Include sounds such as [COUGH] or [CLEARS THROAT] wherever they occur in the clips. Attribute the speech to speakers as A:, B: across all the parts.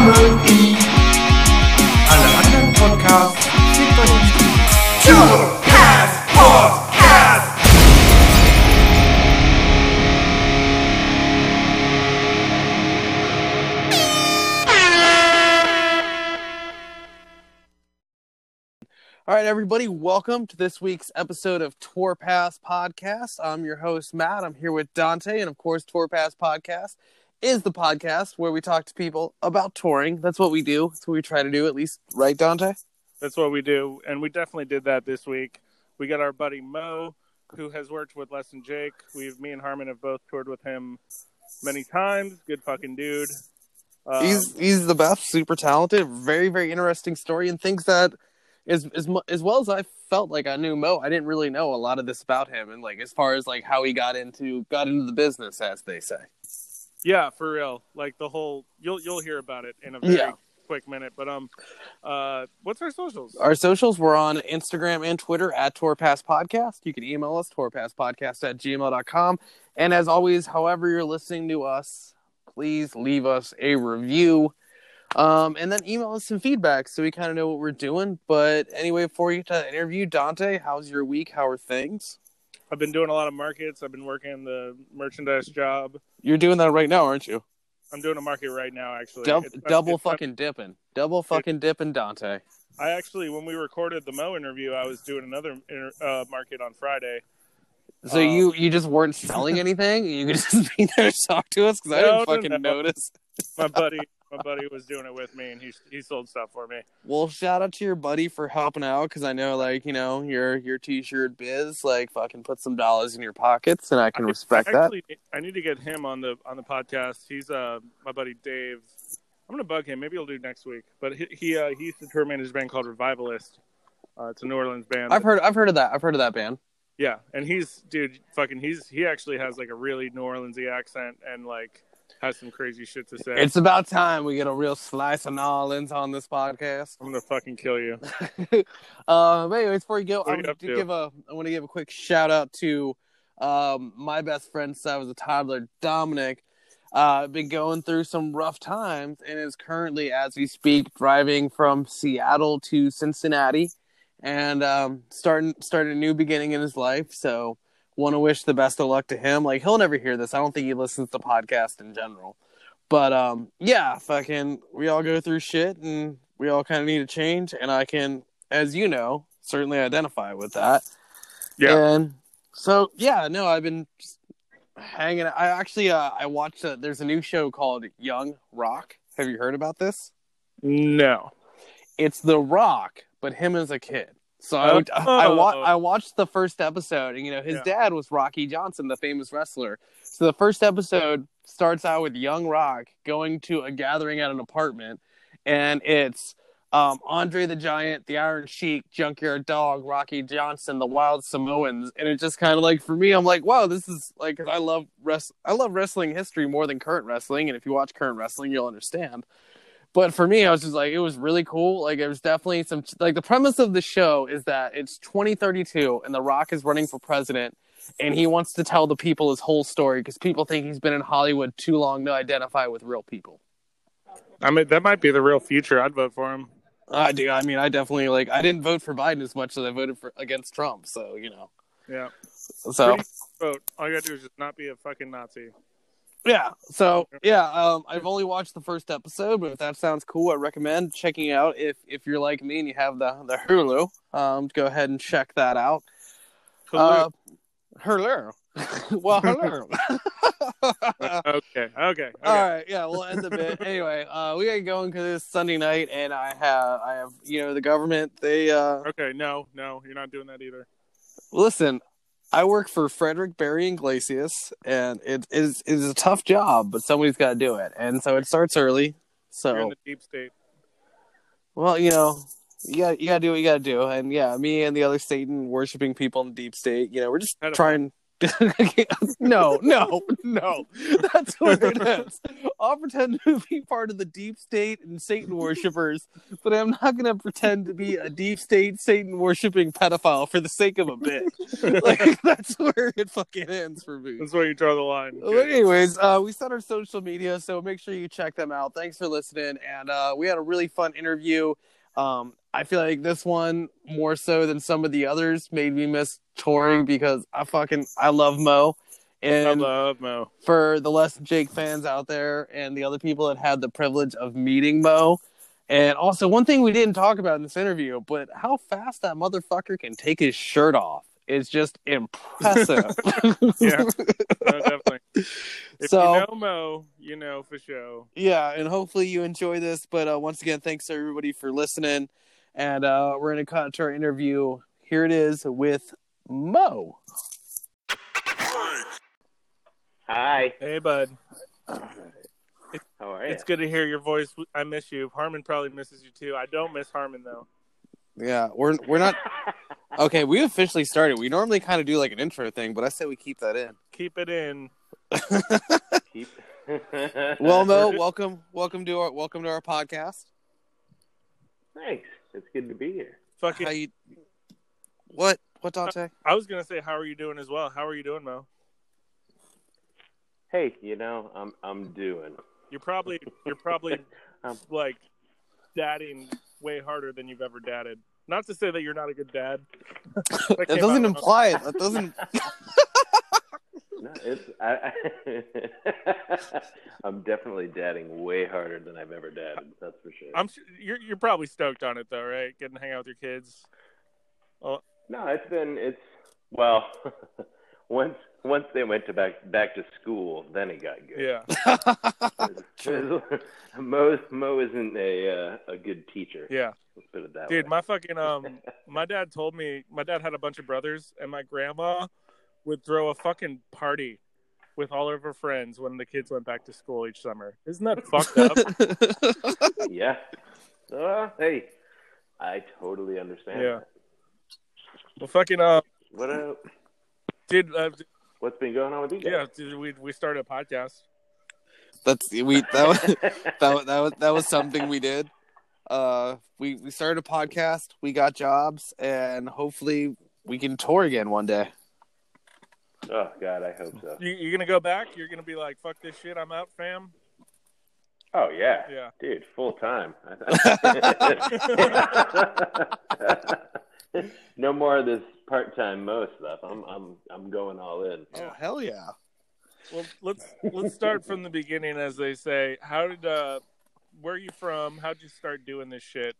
A: Alle anderen Podcasts Podcast.
B: All right, everybody, welcome to this week's episode of Tour Pass Podcast. I'm your host, Matt. I'm here with Dante, and of course, Tour Pass Podcast is the podcast where we talk to people about touring. That's what we do. That's what we try to do, at least, right, Dante?
C: That's what we do, and we definitely did that this week. We got our buddy Mo, who has worked with Less Than Jake. We've me and Harmon have both toured with him many times. Good fucking dude. Um,
B: he's he's the best, super talented, very very interesting story, and things that as as as well as I felt like I knew Mo, I didn't really know a lot of this about him, and like as far as like how he got into got into the business, as they say.
C: Yeah, for real. Like the whole you'll you'll hear about it in a very
B: Yeah.
C: quick minute. But um, uh, what's our socials?
B: Our socials, we're on Instagram and Twitter at Tourpass Podcast. You can email us, tourpasspodcast at gmail.com. And as always, however you're listening to us, please leave us a review. Um, and then email us some feedback so we kind of know what we're doing. But anyway, before you to interview Dante, how's your week? How are things?
C: I've been doing a lot of markets. I've been working the merchandise job.
B: You're doing that right now, aren't you?
C: I'm doing a market right now, actually.
B: Dub-
C: It's-
B: double
C: it's-
B: fucking dipping. Double fucking dipping Dante.
C: I actually, when we recorded the Mo interview, I was doing another inter- uh, market on Friday.
B: So
C: Um,
B: you you just weren't selling anything? You could just [LAUGHS] be there to talk to us because I didn't
C: no,
B: fucking
C: no.
B: notice.
C: My buddy, my buddy was doing it with me, and he he sold stuff for me.
B: Well, shout out to your buddy for helping out because I know, like, you know, your your t-shirt biz, like, fucking put some dollars in your pockets, and I can
C: I-
B: respect
C: I
B: that.
C: I need to get him on the on the podcast. He's uh my buddy Dave. I'm gonna bug him. Maybe he'll do next week. But he he, uh, he used to tour manage a band called Revivalist. Uh, it's a New Orleans band.
B: I've heard, I've heard of that. I've heard of that band.
C: Yeah, and he's dude, fucking. He's he actually has like a really New Orleansy accent and like has some crazy shit to say.
B: It's about time we get a real slice of New Orleans on this podcast.
C: I'm gonna fucking kill you. [LAUGHS]
B: uh, but anyways, before you go, I want to
C: to?
B: give a, I want to give a quick shout out to um, my best friend since I was a toddler, Dominic. Uh, been going through some rough times and is currently, as we speak, driving from Seattle to Cincinnati and um, starting starting a new beginning in his life. So, want to wish the best of luck to him. Like he'll never hear this. I don't think he listens to podcasts in general. But um, yeah, fucking, we all go through shit, and we all kind of need a change. And I can, as you know, certainly identify with that.
C: Yeah.
B: And so yeah, no, I've been just hanging. I actually, uh, I watched. A, there's a new show called Young Rock. Have you heard about this?
C: No.
B: It's The Rock, but him as a kid. So I,
C: Oh.
B: I, wa- I watched the first episode, and you know his
C: Yeah.
B: dad was Rocky Johnson, the famous wrestler. So the first episode starts out with Young Rock going to a gathering at an apartment, and it's um, Andre the Giant, the Iron Sheik, Junkyard Dog, Rocky Johnson, the Wild Samoans, and it just kind of like for me, I'm like, wow, this is like 'cause I love rest, I love wrestling history more than current wrestling, and if you watch current wrestling, you'll understand. But for me, I was just like, it was really cool. Like, it was definitely some like the premise of the show is that it's 2032 and The Rock is running for president, and he wants to tell the people his whole story because people think he's been in Hollywood too long to identify with real people.
C: I mean, that might be the real future. I'd vote for him.
B: I do. I mean, I definitely like. I didn't vote for Biden as much as I voted for against Trump. So you know.
C: Yeah.
B: So
C: Vote. All you gotta do is just not be a fucking Nazi.
B: Yeah. So yeah. Um, I've only watched the first episode, but if that sounds cool, I recommend checking it out. If if you're like me and you have the the Hulu, um, go ahead and check that out. Uh, Hulu. [LAUGHS] well, Hulu. [LAUGHS]
C: okay. Okay. Okay.
B: All right, yeah, we'll end the bit. [LAUGHS] anyway, uh, we got going because it's Sunday night, and I have, I have, you know, the government. They uh,
C: Okay. No. No. You're not doing that either.
B: listen. I work for Frederick Barry Iglesias, and it is it is a tough job, but somebody's got to do it, and so it starts early.
C: You're in
B: So,
C: the deep state.
B: well, you know, you got you got to do what you got to do, and yeah, me and the other Satan worshiping people in the deep state, you know, we're just trying. [LAUGHS] no, no, no. [LAUGHS] That's what it is. I'll pretend to be part of the deep state and Satan worshippers, but I'm not gonna pretend to be a deep state Satan worshipping pedophile for the sake of a bit. [LAUGHS] like that's where it fucking ends for me.
C: That's where you draw the line.
B: Well, anyways, uh, we set our social media, so make sure you check them out. Thanks for listening, and uh, we had a really fun interview. Um, I feel like this one more so than some of the others made me miss touring because I fucking I love Mo,
C: I
B: and
C: love Mo.
B: for the less Jake fans out there and the other people that had the privilege of meeting Mo. And also, one thing we didn't talk about in this interview, but how fast that motherfucker can take his shirt off is just impressive. [LAUGHS]
C: Yeah. No, definitely. If
B: So-
C: you know Mo, you know for sure.
B: yeah, and hopefully you enjoy this. But uh, once again, thanks everybody for listening. And uh, we're going to cut to our interview. Here it is with Mo.
D: Hi.
C: Hey, bud.
D: How are you?
C: It's good to hear your voice. I miss you. Harmon probably misses you too. I don't miss Harmon though.
B: Yeah, we're we're not [LAUGHS] okay. We officially started. We normally kind of do like an intro thing, but I say we keep that in.
C: Keep it in.
D: Keep... [LAUGHS]
B: Well, Mo, welcome, welcome to our welcome to our podcast.
D: Thanks. It's good to be here.
C: Fucking.
B: How you? What? What Dante?
C: I was gonna say, how are you doing as well? How are you doing, Mo?
D: Hey, you know, I'm I'm doing.
C: You're probably you're probably [LAUGHS]
D: Um,
C: like dadding way harder than you've ever dadded. Not to say that you're not a good dad. [LAUGHS] That
B: That doesn't imply it. That doesn't. [LAUGHS]
D: No, it's I, I, I'm definitely dadding way harder than I've ever dadded. That's for sure.
C: I'm su- you're you're probably stoked on it though, right? Getting to hang out with your kids. Oh.
D: No, it's been it's well. Once once they went to back back to school, then it got good.
C: Yeah, [LAUGHS]
D: Mo Mo isn't a uh, a good teacher.
C: yeah.
D: Let's put it that
C: Dude,
D: way.
C: my fucking um, [LAUGHS] my dad told me my dad had a bunch of brothers, and my grandma would throw a fucking party with all of her friends when the kids went back to school each summer. Isn't that fucked up? [LAUGHS]
D: yeah. Uh, hey, I totally understand.
C: Yeah.
D: that.
C: well, fucking uh,
D: What uh,
C: dude, uh,
D: what's been going on with you
C: yeah,
D: guys?
C: dude, we we started a podcast.
B: That's we that was, [LAUGHS] that was, that was that was something we did. Uh, we we started a podcast. We got jobs, and hopefully we can tour again one day.
D: oh God, I hope so.
C: You you gonna go back? You're gonna be like, fuck this shit, I'm out, fam.
D: Oh yeah,
C: Yeah.
D: dude, full time. [LAUGHS] [LAUGHS] no more of this part time Mo stuff. I'm I'm I'm going all in.
B: Oh hell yeah!
C: Well, let's let's start from the beginning, as they say. How did uh, where are you from? How'd you start doing this shit?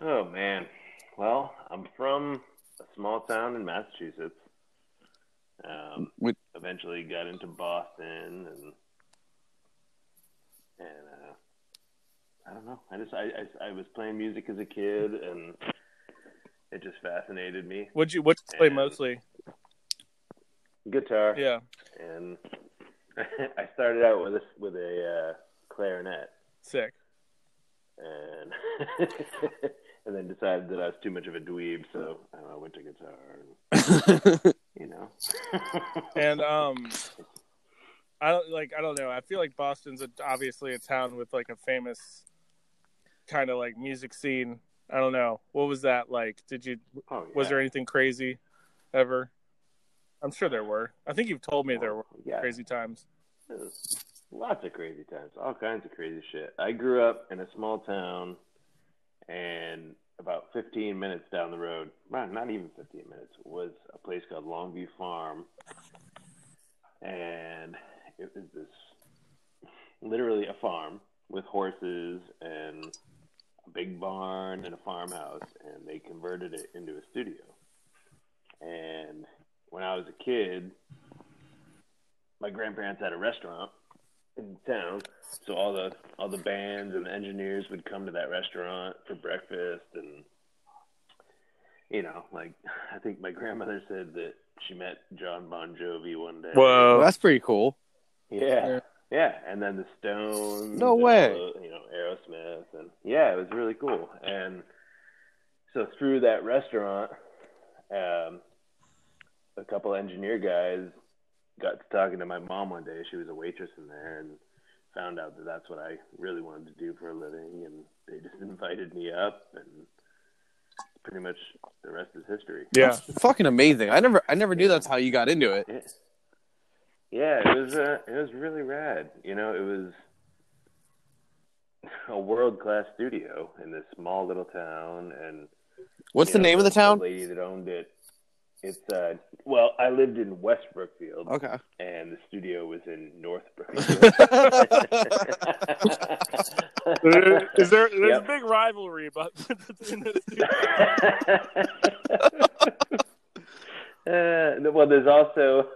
D: Oh man. Well, I'm from a small town in Massachusetts. Um,
B: With-
D: eventually got into Boston and and uh, I don't know. I just I, I I was playing music as a kid and it just fascinated me.
C: What'd you what you play mostly?
D: Guitar
C: Yeah,
D: and [LAUGHS] I started out with a with a uh, clarinet
C: sick.
D: and [LAUGHS] and then decided that I was too much of a dweeb, so I, I went to guitar. And, [LAUGHS] you know.
C: And um, I don't like. I don't know. I feel like Boston's a, obviously a town with like a famous kind of like music scene. I don't know. What was that like? Did you
D: oh,
C: was there anything crazy ever? I'm sure there were. I think you've told me there were oh,
D: yeah,
C: crazy times.
D: lots of crazy times, all kinds of crazy shit. I grew up in a small town, and about 15 minutes down the road, not, not even 15 minutes, was a place called Longview Farm, and it was this literally a farm with horses and big barn and a farmhouse, and they converted it into a studio. And when I was a kid, my grandparents had a restaurant in town, so all the all the bands and the engineers would come to that restaurant for breakfast, and you know, like [LAUGHS] I think my grandmother said that she met John Bon Jovi one day.
B: Well,
C: Whoa.
B: that's pretty cool.
D: Yeah, yeah, and then the Stones.
B: No way.
D: all the, you know, Aerosmith, and yeah, it was really cool. And so through that restaurant, um, a couple engineer guys got to talking to my mom one day. She was a waitress in there, and found out that that's what I really wanted to do for a living, and they just [LAUGHS] invited me up, and pretty much the rest is history.
C: Yeah.
B: That's fucking amazing. I never I never knew that's how you got into it.
D: Yeah, yeah it was uh, it was really rad. You know, it was [LAUGHS] a world class studio in this small little town, and
B: What's the
D: know,
B: name of the town?
D: The lady that owned it. It's uh, well, I lived in West Brookfield,
B: Okay.
D: and the studio was in North Brookfield. [LAUGHS]
C: Is there there's
D: Yep.
C: a big rivalry about [LAUGHS] in this
D: Uh, well, there's also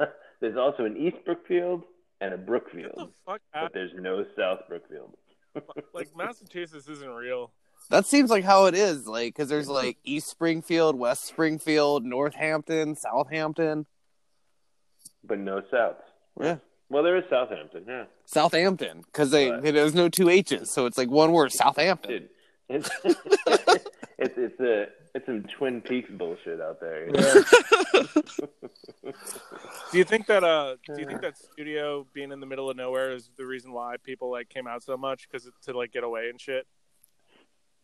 D: there's also an East Brookfield and a
C: Get the
D: Brookfield,
C: fuck
D: but there's no South Brookfield.
C: Like Massachusetts isn't real.
B: That seems like how it is, like because there's like East Springfield, West Springfield, Northampton, Southampton.
D: But no South.
B: Yeah.
D: Well, there is Southampton. Yeah,
B: Southampton, because they
D: Right.
B: there's no two H's, so it's like one word, Southampton.
D: dude. It's [LAUGHS] it's it's a it's some Twin Peaks bullshit out there. you [LAUGHS] know?
C: Do you think that uh do you think that studio being in the middle of nowhere is the reason why people like came out so much because to like get away and shit?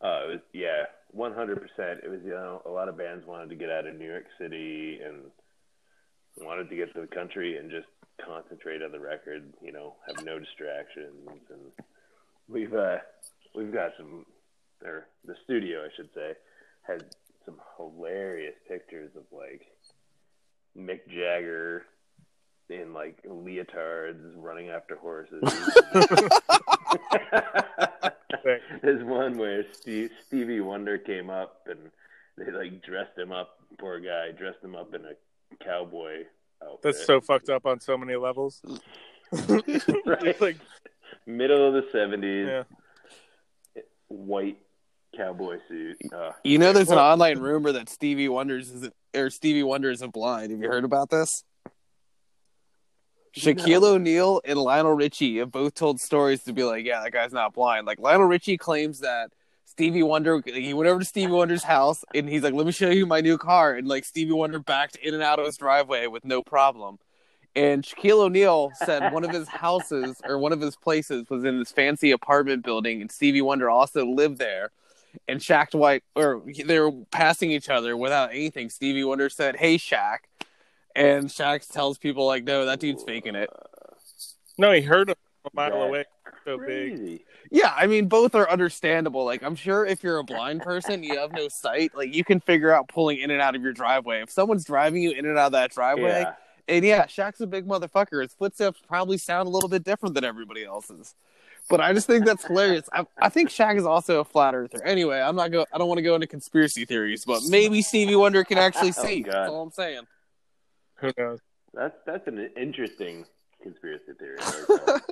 D: Uh, it was yeah, one hundred percent. It was you know a lot of bands wanted to get out of New York City and wanted to get to the country and just concentrate on the record. You know, have no distractions, and we've uh we've got some or the studio I should say had some hilarious pictures of like Mick Jagger in like leotards running after horses. [LAUGHS] [LAUGHS] There's one where Steve, Stevie Wonder came up and they like dressed him up. Poor guy dressed him up in a cowboy outfit.
C: That's so fucked up on so many levels. [LAUGHS]
D: right.
C: like
D: Middle of the seventies,
C: yeah.
D: white cowboy suit. Uh,
B: You know, there's an online rumor that Stevie Wonder's is or Stevie Wonder isn't blind. Have you heard about this? Shaquille O'Neal and Lionel Richie have both told stories to be like, yeah, that guy's not blind. Like Lionel Richie claims that Stevie Wonder, he went over to Stevie Wonder's house and he's like, let me show you my new car, and like Stevie Wonder backed in and out of his driveway with no problem. And Shaquille O'Neal said one of his [LAUGHS] houses or one of his places was in this fancy apartment building, and Stevie Wonder also lived there. And Shaq White, or they were passing each other without anything. Stevie Wonder said, "Hey, Shaq," and Shaq tells people like, "No, that dude's faking it."
C: No, he heard him a mile
D: That's
C: away. So big.
B: Yeah, I mean, both are understandable. Like, I'm sure if you're a blind person, you have no sight. Like, you can figure out pulling in and out of your driveway. If someone's driving you in and out of that driveway,
D: Yeah.
B: and yeah, Shaq's a big motherfucker. His footsteps probably sound a little bit different than everybody else's. But I just think that's hilarious. I, I think Shaq is also a flat earther. Anyway, I'm not go. I don't want to go into conspiracy theories, but maybe Stevie Wonder can actually [LAUGHS]
D: Oh,
B: see.
D: God.
B: that's all I'm saying.
C: Who knows?
D: That's that's an interesting conspiracy theory. I. [LAUGHS]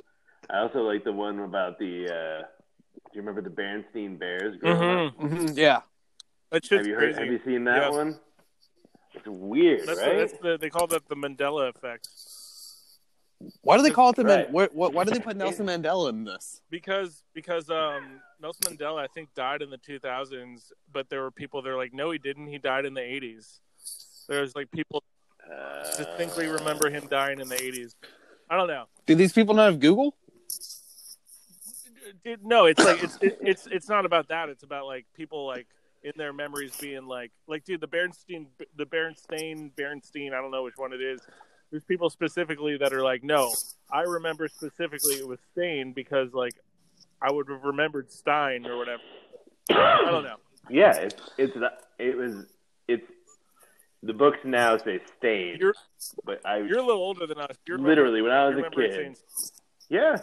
D: I also like the one about the. Uh, do you remember the Bernstein Bears? growing up?
C: Mm-hmm.
B: Mhm, yeah,
C: That shit's
D: Have you heard?
C: crazy.
D: Have you seen that
C: Yes.
D: one? It's weird,
C: That's,
D: right?
C: that's the, they call that the Mandela effect
B: why do they call it the
D: Right.
B: Man- what, Why do they put Nelson Mandela in this?
C: because because um Nelson Mandela I think died in the 2000s, but there were people that are like, no, he didn't. He died in the 80s. There's like people
D: Uh,
C: distinctly remember him dying in the 80s. I don't know.
B: Do these people not have Google?
C: It- no, it's like it's it, it's it's not about that. It's about like people like in their memories being like like dude, the Bernstein the Bernstein Bernstein. I don't know which one it is. There's people specifically that are like, no, I remember specifically it was Stain because like I would have remembered Stein or whatever. I don't know.
D: Yeah, it's it's it was it's the books now say stain,
C: You're
D: but I
C: you're a little older than us. You're
D: literally when I was a kid, yeah,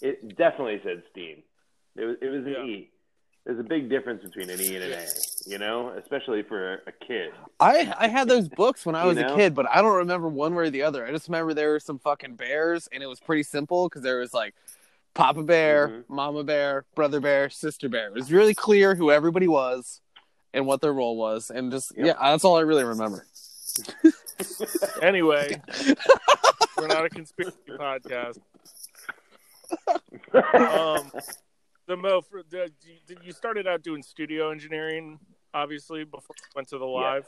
D: it definitely said steam. It was it was an
C: Yeah.
D: E. There's a big difference between an E and an A, you know, especially for a kid.
B: I I had those books when I
D: You
B: was
D: know?
B: a kid, but I don't remember one way or the other. I just remember there were some fucking bears, and it was pretty simple because there was like Papa Bear,
D: Mhm.
B: Mama Bear, Brother Bear, Sister Bear. It was really clear who everybody was and what their role was, and just
D: Yep.
B: yeah, that's all I really remember. [LAUGHS]
C: Anyway, we're not a conspiracy [LAUGHS] podcast. [LAUGHS] Um, the Mo, for, the, you- you started out doing studio engineering, obviously, before you went to the live.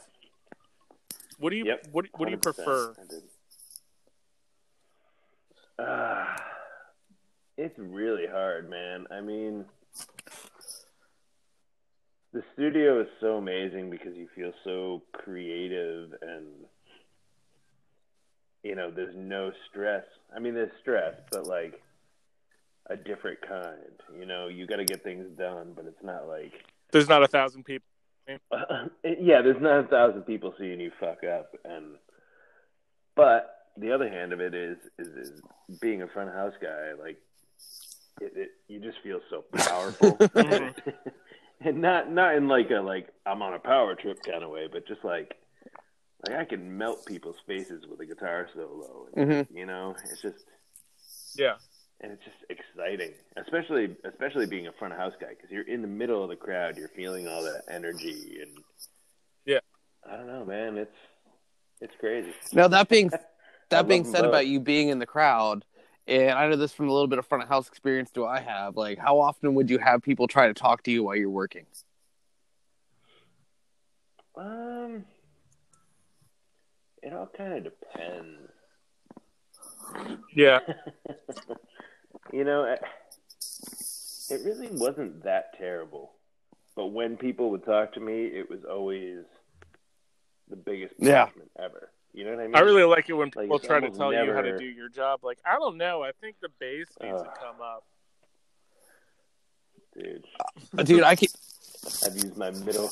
C: What do you
D: Yep,
C: what what do you prefer?
D: Uh, It's really hard, man. I mean, the studio is so amazing because you feel so creative and you know, there's no stress. I mean, there's stress, but like a different kind. You know, you got to get things done, but it's not like
C: There's not a thousand people.
D: Uh, uh, yeah, there's not a thousand people seeing you fuck up, and but the other hand of it is is, is being a front house guy. Like, it, it, you just feel so powerful, [LAUGHS] mm-hmm. [LAUGHS] and not not in like a like I'm on a power trip kind of way, but just like like I can melt people's faces with a guitar solo. And,
B: Mhm.
D: You know, it's just
C: Yeah.
D: And it's just exciting, especially especially being a front of house guy because you're in the middle of the crowd, you're feeling all that energy, and
C: Yeah.
D: I don't know, man, it's it's crazy.
B: Now that being [LAUGHS] that being said
D: both.
B: about you being in the crowd, and I know this from a little bit of front of house experience do I have. Like, how often would you have people try to talk to you while you're working?
D: Um, it all kind of depends.
C: Yeah. [LAUGHS]
D: you know, it, it really wasn't that terrible, but when people would talk to me, it was always the biggest
B: Yeah.
D: punishment ever. You know what I mean?
C: I really like it when people
D: it's
C: try to
D: almost
C: tell you how to do your job. Like, I don't know. I think the bass needs to come up.
D: dude.
B: Uh, dude, I can [LAUGHS]
D: I've used my middle.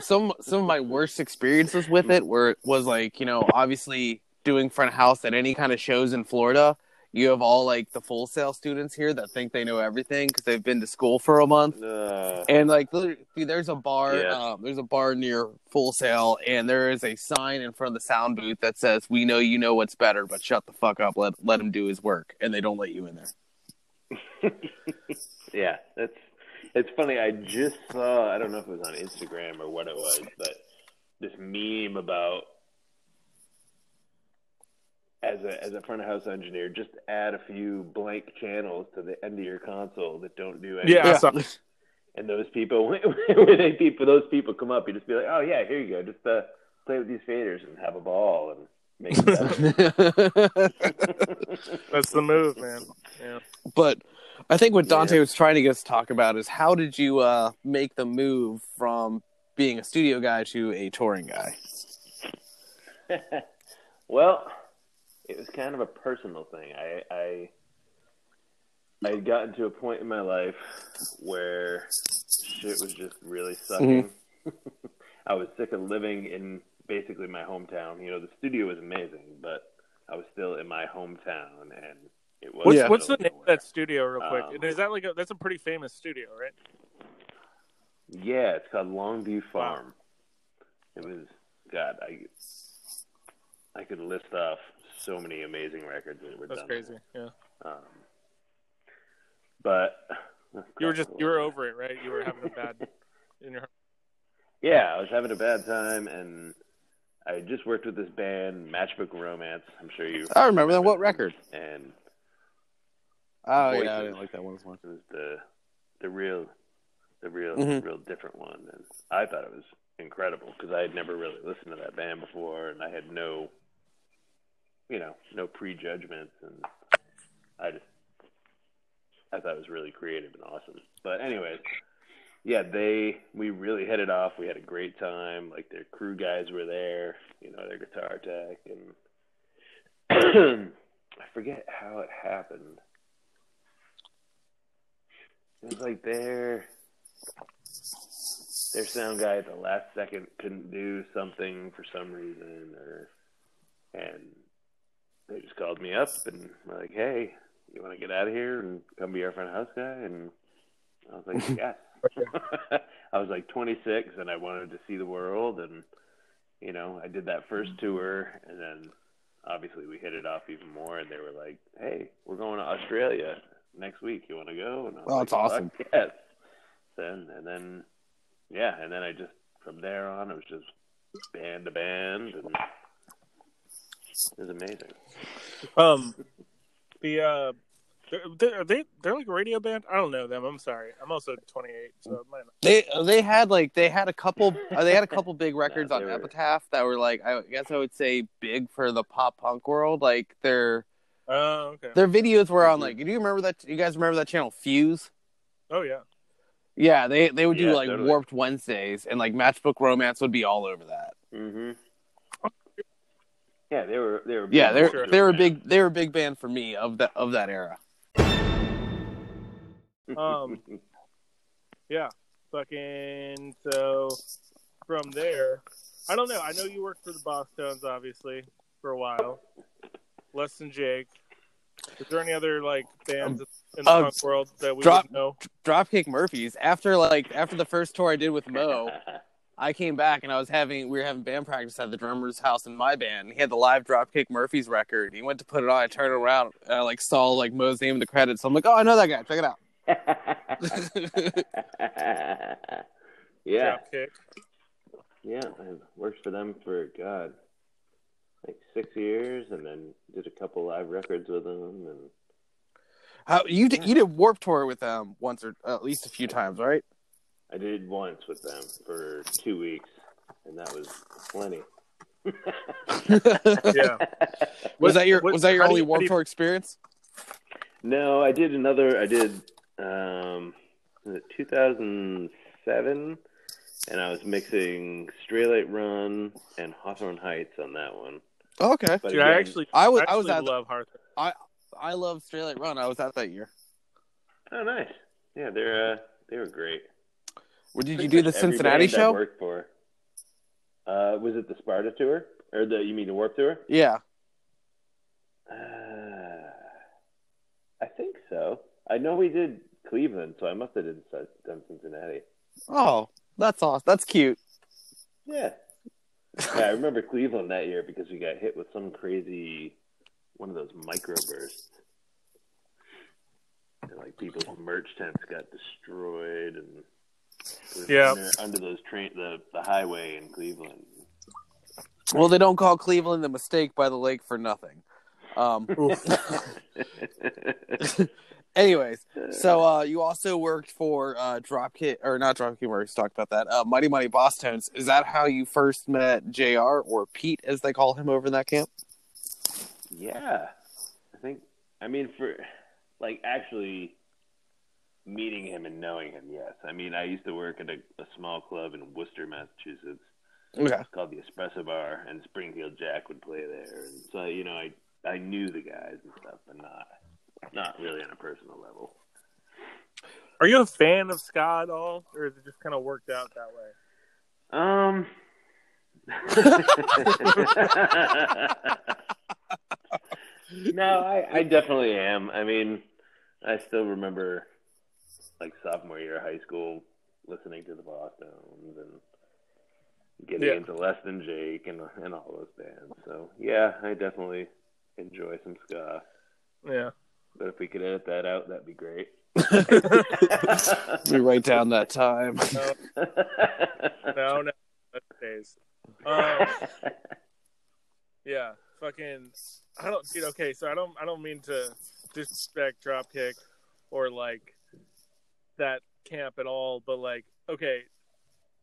B: some some of my worst experiences with it were was like you know obviously doing front house at any kind of shows in Florida. You have all like the Full Sail students here that think they know everything because they've been to school for a month.
D: Uh,
B: And like, there's a bar,
D: Yeah.
B: um, there's a bar near Full Sail, and there is a sign in front of the sound booth that says, "We know you know what's better, but shut the fuck up. Let let him do his work." And they don't let you in there. [LAUGHS]
D: yeah, that's it's funny. I just saw. I don't know if it was on Instagram or what it was, but this meme about as a as a front of house engineer, just add a few blank channels to the end of your console that don't do anything.
C: Yeah, I [LAUGHS]
D: And those people, [LAUGHS] when, when they people, those people come up, you just be like, oh yeah, here you go, just uh, play with these faders and have a ball and make it. [LAUGHS]
C: That's the move, man. Yeah.
B: but I think what Dante
D: Yeah.
B: was trying to get us to talk about is how did you uh, make the move from being a studio guy to a touring guy?
D: well, it was kind of a personal thing. I I I had gotten to a point in my life where shit was just really sucking. [LAUGHS] I was sick of living in basically my hometown. You know, the studio was amazing, but I was still in my hometown, and it was.
C: What's,
B: Yeah.
C: what's the name of that studio, real quick?
D: Um,
C: is that like a, that's a pretty famous studio, right?
D: Yeah, it's called Longview Farm. It was God. I I could list off so many amazing records that were
C: That's
D: done.
C: crazy. Yeah.
D: Um, but [LAUGHS]
C: You were just you were over it, right? You were having a bad [LAUGHS] in your
D: Yeah, I was having a bad time, and I had just worked with this band, Matchbook Romance. I'm sure you.
B: I remember that. What record?
D: And
B: Oh
D: Voices.
B: yeah, I didn't like that one as much.
D: it was the the real, the real,
B: Mhm.
D: real different one, and I thought it was incredible because I had never really listened to that band before, and I had no, you know, no prejudgments, and I just I thought it was really creative and awesome. But anyways, yeah, they we really hit it off. We had a great time. Like their crew guys were there, you know, their guitar tech, and [CLEARS THROAT] I forget how it happened. It was like their their sound guy at the last second couldn't do something for some reason, or and they just called me up and were like, "Hey, you want to get out of here and come be our front house guy?" And I was like, "Yes." [LAUGHS] [LAUGHS] I was like 26 and I wanted to see the world, and you know, I did that first tour, and then obviously we hit it off even more. And they were like, "Hey, we're going to Australia next week. You want to go?" And I was
B: Oh,
D: like,
B: that's awesome.
D: Yes. Then and then, yeah, and then I just from there on it was just band to band, and it was amazing.
C: um the uh they're, they're, they they're like a radio band. I don't know them. I'm sorry. I'm also 28, so it.
B: They they had like they had a couple uh, they had a couple big [LAUGHS] records
D: they
B: on
D: were-
B: Epitaph that were like I guess I would say big for the pop punk world. Like their
C: Oh, okay.
B: Their videos were on like. Do you remember that? You guys remember that channel Fuse?
C: Oh yeah.
B: Yeah, they they would do
D: Yeah,
B: like
D: totally.
B: Warped Wednesdays, and like Matchbook Romance would be all over that.
D: hmm Yeah, they were. They were.
B: Yeah, they're
C: Sure.
B: they were a big they were a big band for me of that of that era.
C: Um, [LAUGHS] Yeah. Fucking so from there, I don't know. I know you worked for the Bosstones, obviously, for a while. Less than Jake. Is there any other like bands in the
B: uh,
C: punk world that we
B: drop-
C: would know?
B: Dropkick Murphys. After like after the first tour I did with Mo, [LAUGHS] I came back and I was having we were having band practice at the drummer's house in my band. He had the live Dropkick Murphys record. He went to put it on. I turned around and I like saw like Mo's name in the credits. I'm like, oh, I know that guy. Check it out. [LAUGHS]
D: yeah,
C: Dropkick.
D: yeah. I worked for them for God, like six years, and then did a couple live records with them, and
B: How you did you did Warped Tour with them once or at least a few times, right?
D: I did once with them for two weeks, and that was plenty. [LAUGHS]
C: Yeah.
B: was that your
C: what-
B: was that your only
C: you- how Warped
B: Tour experience?
D: No, I did another. I did um, was it 2007, and I was mixing Straylight Run and Hawthorne Heights on that one.
B: Oh, okay.
D: But
C: Dude, I actually,
B: I was
C: I
B: I was at
C: love Hawthorne.
B: I I love Straylight Run. I was at that year.
D: oh nice. Yeah, they're uh, they were great.
B: Or did you do the Cincinnati show?
D: worked for. Uh, was it the Sparta tour or the you mean the Warped tour?
B: Yeah.
D: Uh, I think so. I know we did Cleveland, so I must have did, done Cincinnati.
B: Oh, that's awesome. That's cute.
D: Yeah. yeah, I remember [LAUGHS] Cleveland that year because we got hit with some crazy one of those microbursts. And, like people's merch tents got destroyed and
C: Yeah.
D: under, under those train the, the highway in Cleveland.
B: Well, they don't call Cleveland the mistake by the lake for nothing. Um, [LAUGHS] [LAUGHS] anyways, so uh, you also worked for uh, Dropkick or not Dropkick Murphys. Talked about that. Uh, Mighty Mighty Bosstones. Is that how you first met Jr. or Pete, as they call him over in that camp?
D: Yeah, I think. I mean, for like actually meeting him and knowing him, yes. I mean, I used to work at a, a small club in Worcester, Massachusetts,
B: Okay.
D: called the Espresso Bar, and Spring Heeled Jack would play there, and so you know, I I knew the guys and stuff, but not not really on a personal level.
C: Are you a fan of ska at all, or is it just kind of worked out that way?
D: Um. [LAUGHS] [LAUGHS] no, I, I definitely am. I mean, I still remember like sophomore year of high school listening to the Bosstones and getting
C: Yeah.
D: into Less Than Jake and and all those bands. So yeah, I definitely enjoy some ska.
C: Yeah.
D: But if we could edit that out, that'd be great.
B: we write down that time. [LAUGHS]
C: No, no, that stays. Um, yeah, fucking. I don't, dude. Okay, so I don't, I don't mean to disrespect Dropkick or like that camp at all, but like, okay,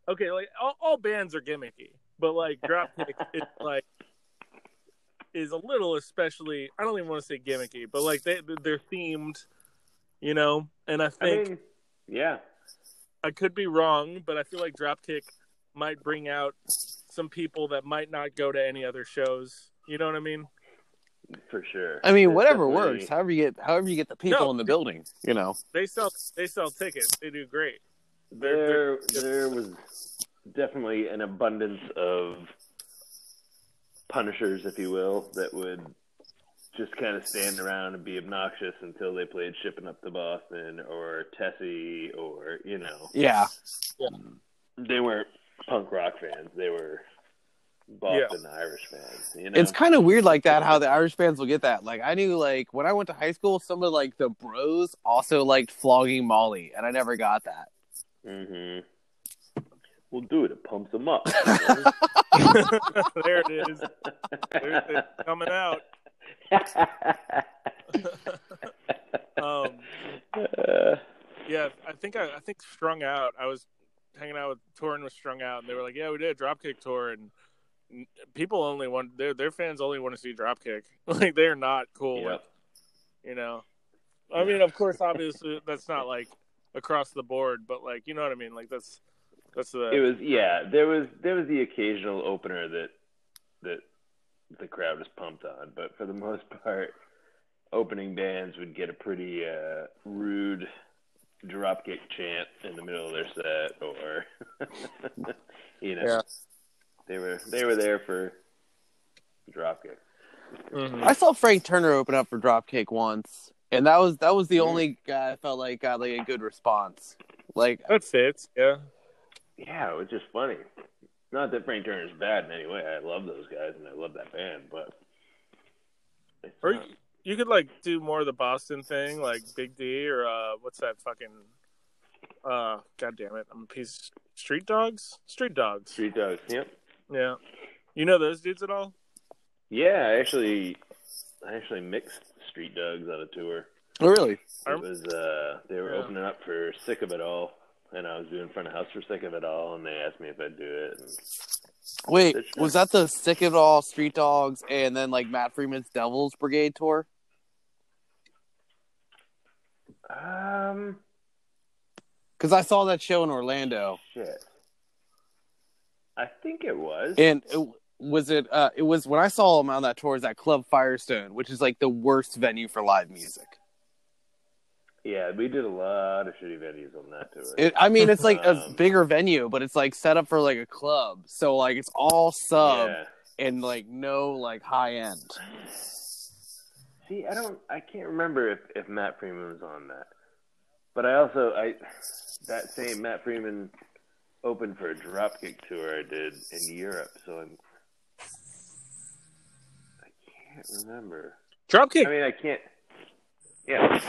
C: okay, like all, all bands are gimmicky, but like Dropkick is [LAUGHS] like is a little especially. I don't even want to say gimmicky, but like they they're themed, you know, and I
D: I
C: think.
D: mean, yeah.
C: I could be wrong, but I feel like Dropkick might bring out some people that might not go to any other shows. You know what I mean?
D: For sure.
B: I mean,
D: It's
B: whatever
D: definitely-
B: works. However you get, however you get the people
C: No.
B: in the building. You know.
C: They sell they sell tickets. They do great.
D: There, there was definitely an abundance of punishers, if you will, that would just kind of stand around and be obnoxious until they played "Shipping Up to Boston" or Tessie, or you know,
B: Yeah.
D: they weren't punk rock fans; they were Boston Irish fans. You know,
B: It's kind of weird like that how the Irish fans will get that. Like I knew like when I went to high school, some of like the bros also liked flogging Molly, and I never got that.
D: Mm-hmm. We'll do it. It pumps them up. [LAUGHS] [LAUGHS]
C: there it is. There it's coming out. [LAUGHS] Um, yeah, I think I, I think Strung Out. I was hanging out with touring was Strung Out, and they were like, "Yeah, we did a Dropkick tour," and people only want their their fans only want to see Dropkick. [LAUGHS] Like they're not cool
D: Yep.
C: with, you know. I mean, of course, obviously that's not like across the board, but like you know what I mean. Like that's that's the
D: It was yeah. There was there was the occasional opener that that the crowd was pumped on, but for the most [LAUGHS] part, opening bands would get a pretty uh, rude dropkick chant in the middle of their set, or [LAUGHS] you know,
B: Yeah.
D: They were they were there for dropkick.
C: Mhm.
B: I saw Frank Turner open up for Dropkick once, and that was that was the only guy I felt like got like a good response. Like,
C: that fits. Yeah.
D: Yeah, it was just funny. Not that Frank Turner's bad in any way. I love those guys and I love that band, but
C: Or
D: not-
C: you, you could like do more of the Boston thing, like Big D or uh, what's that fucking? Uh, God damn it! I'm a piece. Street Dogs. Street Dogs.
D: Street Dogs. Yep.
C: Yeah. You know those dudes at all?
D: Yeah, I actually, I actually mixed Street Dogs on a tour.
B: oh, really?
D: It was uh, they were
C: Yeah.
D: opening up for Sick of It All, and I was doing front of house for Sick of It All, and they asked me if I'd do it. And
B: Wait, was that the Sick of It All Street Dogs and then like Matt Freeman's Devil's Brigade tour?
D: um,
B: Because I saw that show in Orlando,
D: shit, I think it was.
B: and it, was it? Uh, it was when I saw him on that tour. Is at Club Firestone, which is like the worst venue for live music.
D: yeah, we did a lot of shitty venues on that tour.
B: It, I mean, it's like a
D: Um,
B: bigger venue, but it's like set up for like a club. So like it's all sub
D: yeah.
B: and like no like high end.
D: See, I don't, I can't remember if, if Matt Freeman was on that, but I also, I that same Matt Freeman opened for a Dropkick tour I did in Europe, so I'm, I can't remember.
C: Dropkick.
D: I mean, I can't. Yeah.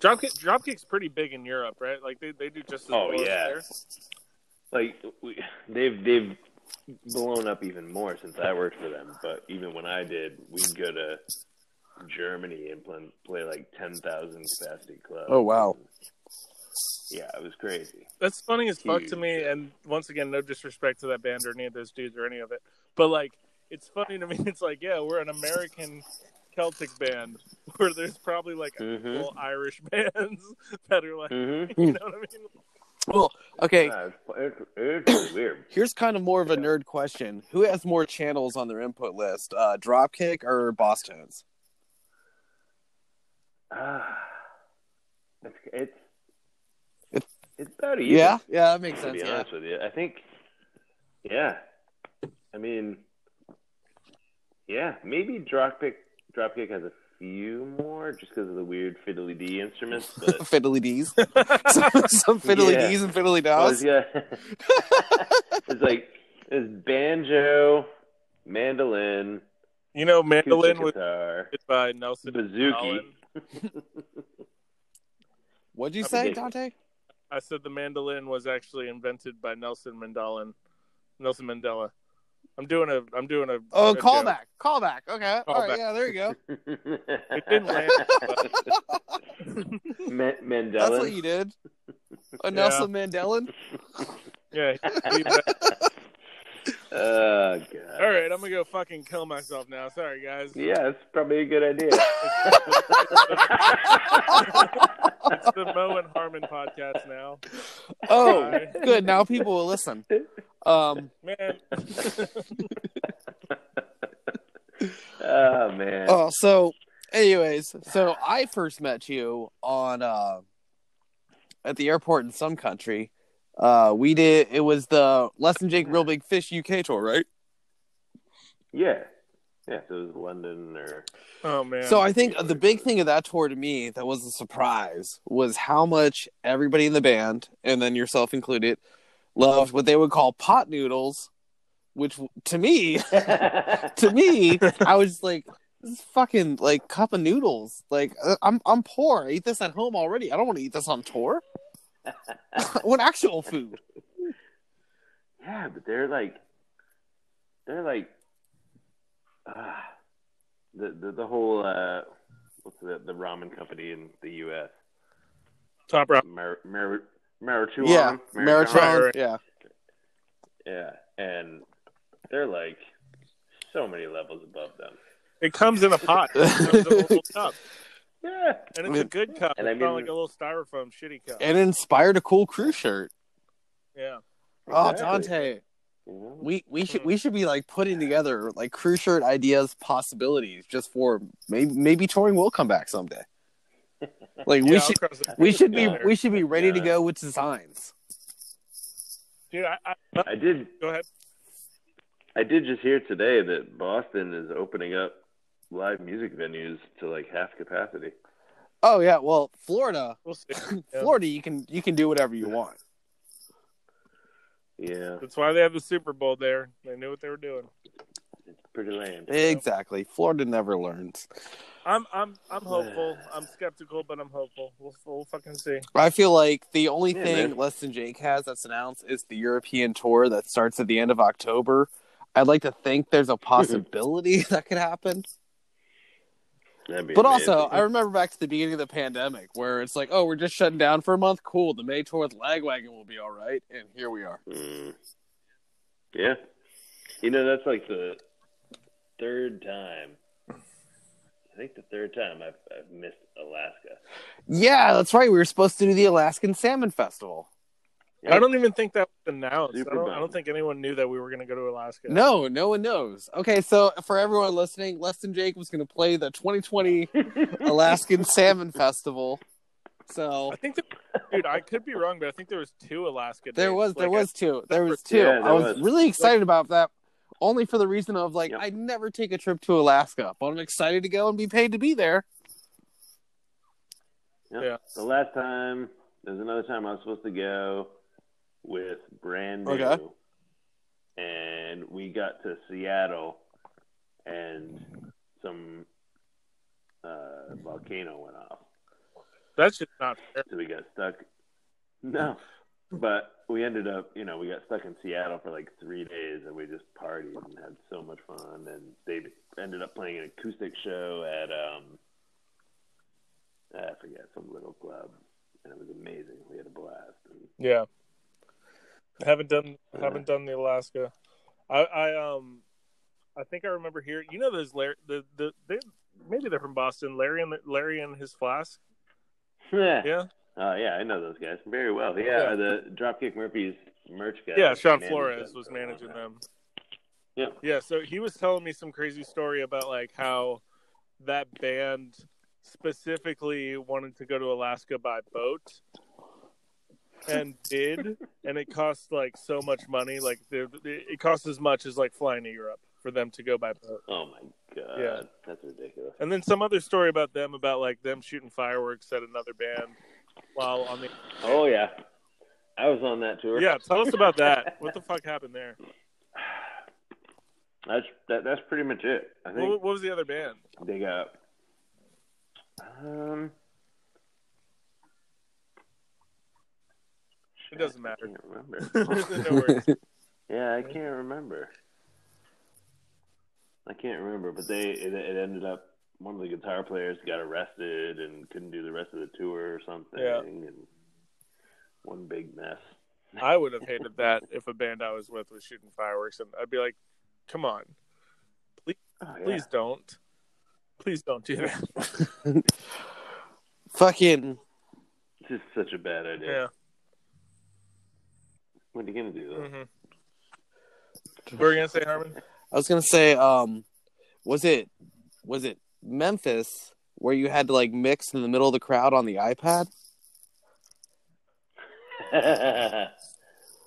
C: Dropkick. Dropkick's pretty big in Europe, right? Like they, they do just as
D: Oh,
C: well as
D: yeah.
C: there.
D: like we, they've they've blown up even more since I worked for them. But even when I did, we'd go to Germany and play, play like ten thousand capacity clubs.
B: Oh, wow.
D: Yeah, it was crazy.
C: That's funny as fuck to me. And once again, no disrespect to that band or any of those dudes or any of it, but like it's funny to me. [LAUGHS] It's like, yeah, we're an American Celtic band [LAUGHS] where there's probably like
D: Mhm.
C: actual Irish [LAUGHS] bands that are like,
D: Mm-hmm.
C: you know what I mean?
B: Well, okay.
D: Yeah, it's, it's, it's weird. [CLEARS THROAT]
B: Here's kind of more of a nerd question: Who has more channels on their input list, uh, Dropkick or Bosstones?
D: Ah, it's it's
B: It's-
D: it's about even.
B: Yeah, yeah, that makes
D: to
B: sense.
D: be
B: Yeah.
D: honest with you. I think, yeah. I mean, yeah, maybe Dropkick Dropkick has a few more just because of the weird fiddly D instruments, [LAUGHS] but
B: fiddly D's, [LAUGHS] some, some fiddly
D: Yeah.
B: D's and fiddly
D: well,
B: dows.
D: it's, yeah. [LAUGHS] it's like it's banjo, mandolin,
C: You know, mandolin was
D: guitar,
C: made by Nelson
D: Bazooki.
B: What'd you say. Dante?
C: I said the mandolin was actually invented by Nelson Mandela. Nelson Mandela. I'm doing a. I'm doing a.
B: Oh,
C: a joke.
B: callback, callback. Okay, all right,
C: Callback.
B: yeah, there you go. [LAUGHS]
C: It didn't land. But, [LAUGHS]
D: Mandela.
B: That's what you did. A Nelson Mandela.
C: yeah. He-
D: Oh god.
C: All right, I'm gonna go fucking kill myself now. Sorry, guys.
D: Yeah, it's probably a good idea. [LAUGHS]
C: It's the Mo and Harmon podcast now.
B: Oh,
C: Bye.
B: good. Now people will listen. Um,
C: Man,
D: oh man.
B: Oh, so, anyways, so I first met you on uh, at the airport in some country. Uh, we did. It was the Less Than Jake Real Big Fish UK tour, right?
D: Yeah. Yeah, so it was London or
C: oh man.
B: So I think the big thing of that tour to me that was a surprise was how much everybody in the band, and then yourself included, loved what they would call pot noodles, which to me, [LAUGHS] to me, I was like, this is fucking like cup of noodles. Like uh, I'm I'm poor. I eat this at home already. I don't want to eat this on tour. [LAUGHS] I want actual food.
D: Yeah, but they're like they're like ah the the, the whole uh what's the the ramen company in the US?
C: top rock.
D: Mar Mar Maruchan?
B: Yeah,
D: Maruchan?
B: Maritron. Yeah,
D: Yeah. And they're like so many levels above them.
C: It comes in a pot. [LAUGHS] It comes a
D: Yeah.
C: and it's a good cup.
D: And I
C: it's not
D: mean-
C: like a little styrofoam shitty cup.
B: and inspired a cool crew shirt.
C: yeah.
B: Oh,
D: Exactly.
B: Dante,
D: You know?
B: we we should hmm. we should be like putting together like crew shirt ideas, possibilities, just for maybe maybe touring will come back someday. [LAUGHS] Like we
C: Yeah, I'll
B: should we should be
D: Yeah.
B: we should be ready to go with designs.
C: Dude, I, I,
D: I did.
C: go ahead.
D: I did just hear today that Boston is opening up live music venues to like half capacity.
B: Oh yeah, well Florida,
C: We'll. Yeah. [LAUGHS]
B: Florida, you can you can do whatever you want.
D: Yeah,
C: That's why they have the Super Bowl there. They knew what they were doing.
D: it's pretty lame.
B: Exactly. Florida never learns.
C: I'm I'm I'm hopeful. I'm skeptical, but I'm hopeful. We'll we'll fucking see.
B: I feel like the only
D: Yeah,
B: thing
D: man.
B: Less Than Jake has that's announced is the European tour that starts at the end of October. I'd like to think there's a [LAUGHS] possibility [LAUGHS] that could happen. But also. I remember back to the beginning of the pandemic where it's like, oh, we're just shutting down for a month. Cool. The May tour with Lagwagon will be all right. And here we are.
D: Mm. Yeah, you know that's like the third time. I think the third time I've, I've missed Alaska.
B: Yeah, that's right. We were supposed to do the Alaskan Salmon Festival.
C: I don't even think that was announced. I don't, I don't think anyone knew that we were going to go to Alaska.
B: No, no one knows. Okay, so for everyone listening, Less Than Jake was going to play the 2020 [LAUGHS] Alaskan Salmon Festival. So
C: I think that, dude, I could be wrong, but I think there was two Alaska.
B: there
C: dates.
B: was there
C: Like,
B: was two. There was two.
D: Yeah, there
B: I was,
D: was.
B: really excited about that, only for the reason of like
D: Yep.
B: I never take a trip to Alaska, but I'm excited to go and be paid to be there.
D: Yep.
C: Yeah.
D: The last time, there's another time I was supposed to go with brand new,
B: Okay.
D: and we got to Seattle, and some uh, volcano went off,
C: That's just not fair.
D: so we got stuck. No, but we ended up, you know, we got stuck in Seattle for like three days, and we just partied and had so much fun. And they ended up playing an acoustic show at um, I forget some little club, and it was amazing. We had a blast. And
C: Yeah. I haven't done haven't done the Alaska. I, I um I think I remember hearing you know those Larry the the they, maybe they're from Boston. Larry and Larry and his flask. [LAUGHS]
D: yeah,
C: Yeah.
D: oh yeah, I know those guys very well. Yeah,
C: Yeah.
D: the Dropkick Murphys merch guy.
C: Yeah, Sean Flores was
D: for a long
C: managing them.
D: Yeah.
C: Yeah, so he was telling me some crazy story about like how that band specifically wanted to go to Alaska by boat and did and it cost like so much money like it cost as much as like flying to Europe for them to go by boat.
D: Oh my god,
C: Yeah.
D: that's ridiculous.
C: And then some other story about them about like them shooting fireworks at another band while on the
D: Oh yeah, I was on that tour.
C: Yeah, tell us about that. [LAUGHS] What the fuck happened there?
D: that's that, that's pretty much it. I think
C: What, what was the other band?
D: they got um.
C: It doesn't matter.
D: I can't remember. [LAUGHS]
C: no.
D: Yeah, I can't remember. I can't remember, but they it, it ended up one of the guitar players got arrested and couldn't do the rest of the tour or something,
C: Yeah.
D: and one big mess.
C: I would have hated that if a band I was with was shooting fireworks, and I'd be like, "Come on,
D: Oh, yeah.
C: please don't, please don't do that." [LAUGHS]
B: Fucking
D: it's just such a bad idea.
C: Yeah.
D: What are you gonna do? Though?
C: hmm What were you gonna say, Harmon?
B: I was gonna say, um, was it was it Memphis where you had to like mix in the middle of the crowd on the iPad? [LAUGHS]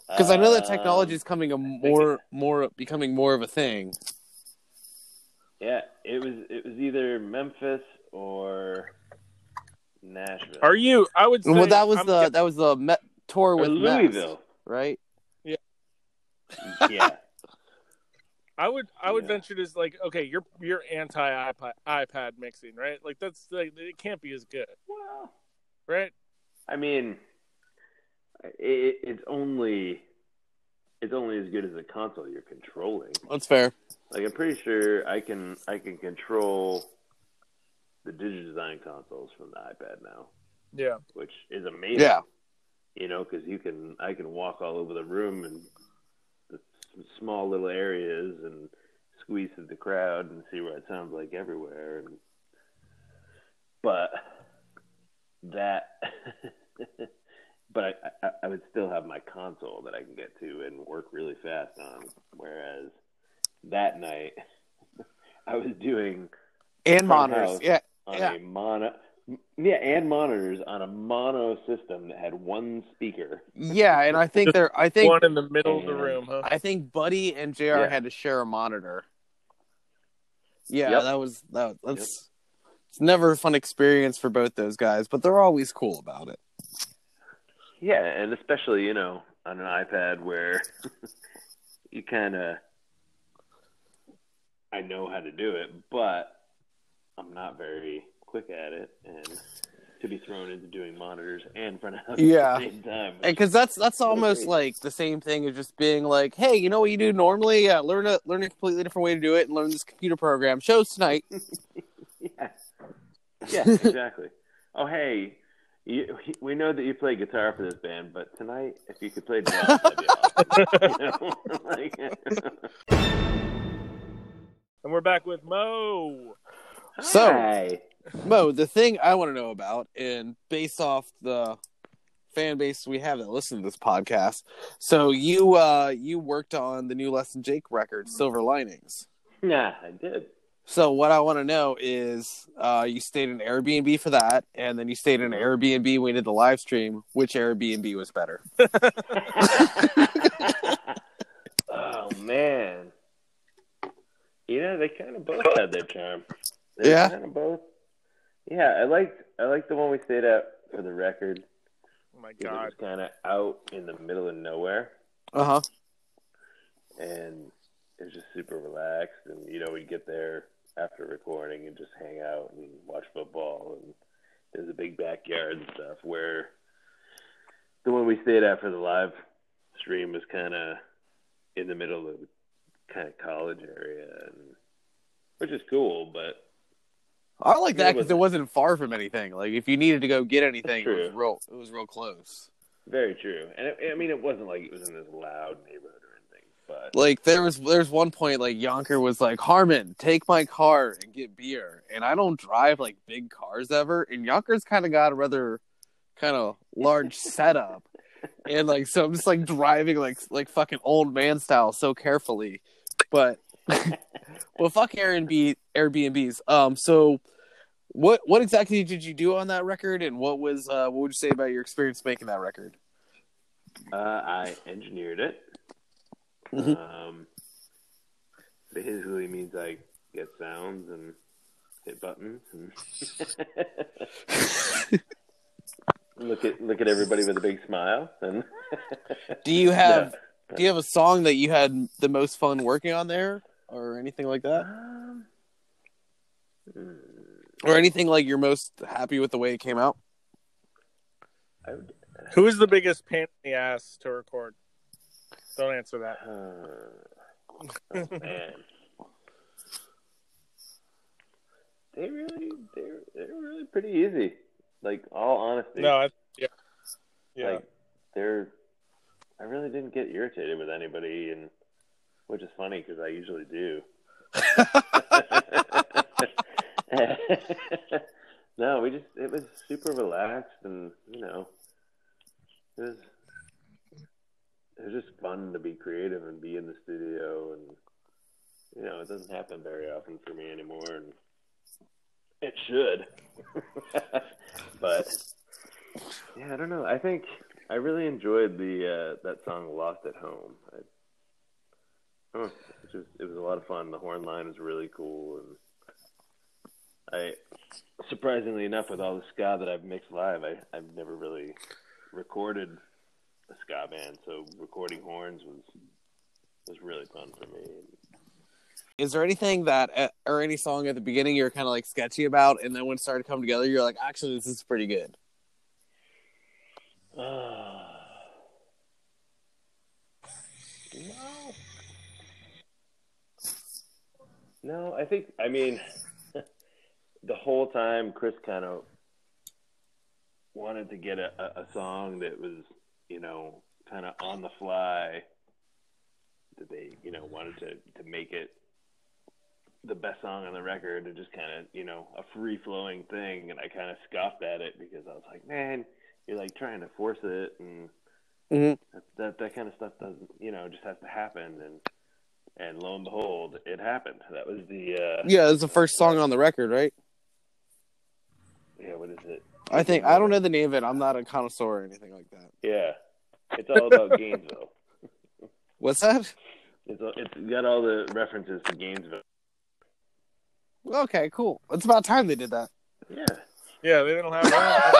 B: Because I know that technology is coming a more more becoming more of a thing.
D: Yeah, it was it was either Memphis or Nashville.
C: Are you? I would say
B: well, that was
C: I'm
B: the
C: gu-
B: that was the Met tour with Mess,
D: Louisville?
B: Right?
D: yeah. [LAUGHS] Yeah.
C: I would. I would
D: Yeah.
C: venture to like, okay, you're you're anti iPad iPad mixing, right? Like that's like it can't be as good,
D: Well,
C: right?
D: I mean, it, it's only it's only as good as the console you're controlling.
B: That's fair.
D: Like I'm pretty sure I can I can control the digital design consoles from the iPad now,
C: Yeah.
D: which is amazing.
B: Yeah.
D: You know, because you can I can walk all over the room and the small little areas and squeeze through the crowd and see what it sounds like everywhere. And, but that, [LAUGHS] but I, I, I would still have my console that I can get to and work really fast on. Whereas that night, [LAUGHS] I was doing
B: And monitors. Yeah.
D: on
B: Yeah.
D: a mono, yeah, and monitors on a mono system that had one speaker.
B: Yeah, and I think they're I think
C: One in the middle of the room, huh?
B: I think Buddy and JR
D: Yeah.
B: had to share a monitor. Yeah,
D: Yep.
B: that was that that's it's never a fun experience for both those guys, but they're always cool about it.
D: Yeah, and especially you know on an iPad where [LAUGHS] you kind of I know how to do it, but I'm not very quick at it, and to be thrown into doing monitors and front of house
B: Yeah.
D: at the same time.
B: Because that's that's almost
D: Agreed.
B: like the same thing as just being like, hey, you know what you do normally? Yeah, learn a learn a completely different way to do it, and learn this computer program. Shows tonight. [LAUGHS]
D: Yeah, yeah, exactly. oh, hey, you, we know that you play guitar for this band, but tonight, if you could play drums, that'd be awesome. [LAUGHS] You know? [LAUGHS] like,
C: And we're back with Mo.
B: So-
D: Hi.
B: Mo, the thing I want to know about, and based off the fan base we have that listen to this podcast, so you uh you worked on the new Less Than Jake record, Silver Linings.
D: yeah, I did.
B: So what I want to know is, uh, you stayed in Airbnb for that, and then you stayed in Airbnb when we did the live stream. Which Airbnb was better? [LAUGHS] [LAUGHS]
D: oh man, you know they kind of both had their charm. They
B: Yeah?
D: kind of both. Yeah, I liked I liked the one we stayed at for the record.
C: Oh my
D: 'cause It was kind of out in the middle of nowhere,
B: Uh huh.
D: and it was just super relaxed. And you know, we'd get there after recording and just hang out and watch football. And there's a big backyard and stuff. Where the one we stayed at for the live stream was kind of in the middle of the kind of college area, and which is cool, but
B: I like that because it wasn't far from anything. Like if you needed to go get anything, it was real. It was real close.
D: very true. And it, I mean, it wasn't like it was in this loud neighborhood or anything, but
B: Like there was there's one point like Yonker was like Harmon, take my car and get beer, and I don't drive like big cars ever, and Yonker's kind of got a rather kind of large [LAUGHS] setup, and like so I'm just like driving like like fucking old man style so carefully, but [LAUGHS] well fuck Airbnb Airbnbs. Um, so what what exactly did you do on that record, and what was uh what would you say about your experience making that record?
D: uh, I engineered it.
B: Mhm.
D: Um, basically means I get sounds and hit buttons and [LAUGHS] look at look at everybody with a big smile. And
B: Do you [LAUGHS] have
D: No.
B: Do you have a song that you had the most fun working on there, or anything like that,
D: Um,
B: or anything like you're most happy with the way it came out?
D: I would,
C: Who is the biggest pain in the ass to record? Don't answer that.
D: uh, oh, [LAUGHS] man. They really, they're, they're really pretty easy. Like all honesty,
C: No, I, yeah, yeah.
D: like they're. I really didn't get irritated with anybody, and which is funny because I usually do. [LAUGHS] no, we just it was super relaxed, and you know, it was it was just fun to be creative and be in the studio, and you know, it doesn't happen very often for me anymore, and it should. [LAUGHS] but yeah, I don't know. I think I really enjoyed the uh, that song "Lost at Home." I, It, just, it was a lot of fun. The horn line was really cool, and I, surprisingly enough, with all the ska that I've mixed live, I, I've never really recorded a ska band, so recording horns was was really fun for me.
B: Is there anything that, uh, or any song at the beginning you're kind of like sketchy about, and then when it started to come together, you're like, actually, this is pretty good. [SIGHS]
D: Uh, no. No, I think I mean [LAUGHS] the whole time Chris kind of wanted to get a, a, song that was, you know, kind of on the fly. That they, you know, wanted to to make it the best song on the record and just kind of you know a free flowing thing, and I kind of scoffed at it because I was like, man, you're like trying to force it, and
B: Mhm.
D: that, that that kind of stuff doesn't you know just has to happen, and and lo and behold, it happened. That was the uh,
B: Yeah, it's the first song on the record, right?
D: yeah, what is it?
B: I think I don't know the name of it. I'm not a connoisseur or anything like that.
D: Yeah, it's all about [LAUGHS] Gainesville.
B: What's that?
D: It's it's got all the references to Gainesville.
B: Okay, cool. It's about time they did that.
D: Yeah.
C: Yeah, they don't have that.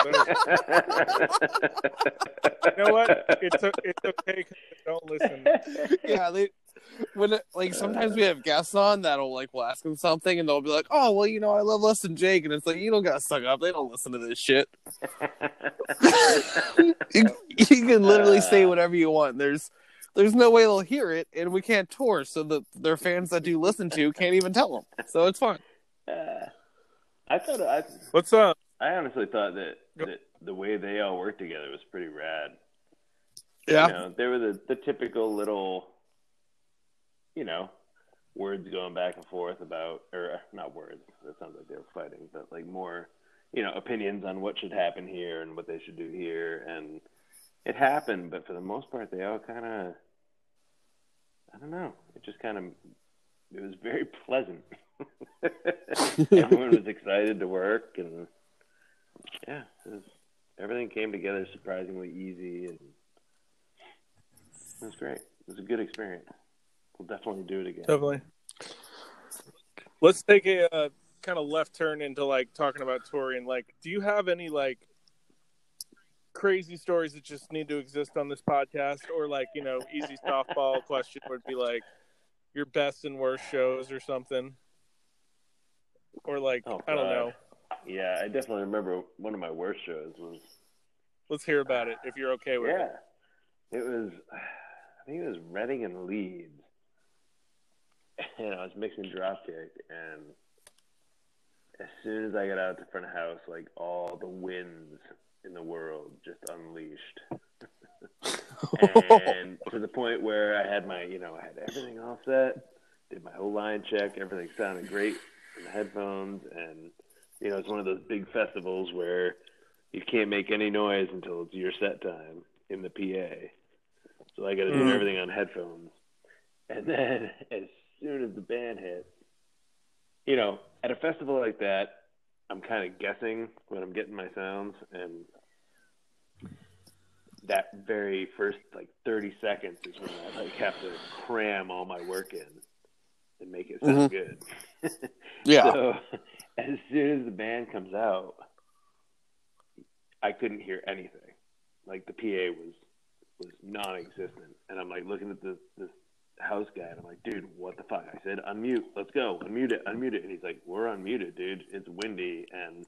C: [LAUGHS] you know what? It's o- it's okay because they don't listen. [LAUGHS]
B: Yeah, they when it, like sometimes we have guests on that'll like we'll ask them something and they'll be like, "Oh, well, you know, I love Less Than Jake," and it's like you don't gotta suck up. They don't listen to this shit. [LAUGHS] you, you can literally say whatever you want. There's there's no way they'll hear it, and we can't tour, so the their fans that do listen to can't even tell them. So it's fine.
D: Uh, I thought I
C: What's up?
D: I honestly thought that, that the way they all worked together was pretty rad.
B: Yeah.
D: You know, they were the, the typical little, you know, words going back and forth about, or not words, that sounds like they were fighting, but like more, you know, opinions on what should happen here and what they should do here. And it happened, but for the most part, they all kind of, I don't know, it just kind of, it was very pleasant. [LAUGHS] Everyone was excited to work, and yeah, it was, everything came together surprisingly easy, and it was great. It was a good experience. We'll definitely do it again.
C: Definitely. Let's take a uh, kind of left turn into like talking about Tori and Like, do you have any like crazy stories that just need to exist on this podcast, or like you know, easy softball [LAUGHS] question would be like your best and worst shows or something, or like
D: Oh,
C: I don't know.
D: Yeah, I definitely remember one of my worst shows was
C: Let's hear about it if you're okay with
D: yeah,
C: it.
D: it was [SIGHS] I think it was Reading and Leeds, [LAUGHS] and I was mixing dropkick, and as soon as I got out to front of house, like all the winds in the world just unleashed. [LAUGHS] and to the point where I had my, you know, I had everything all set, did my whole line check, everything sounded great in the headphones, and you know, it's one of those big festivals where you can't make any noise until it's your set time in the PA. So I got to do
C: Mhm.
D: everything on headphones, and then [LAUGHS] as soon as the band hits, you know, at a festival like that, I'm kind of guessing when I'm getting my sounds, and that very first like 30 seconds is when I like have to cram all my work in and make it sound mm-hmm. good. [LAUGHS]
B: Yeah.
D: So as soon as the band comes out, I couldn't hear anything. Like the PA was was non-existent, and I'm like looking at the this house guy, and I'm like, dude, what the fuck? I said, unmute, let's go, unmute it, unmute it, and he's like, we're unmuted, dude. It's windy, and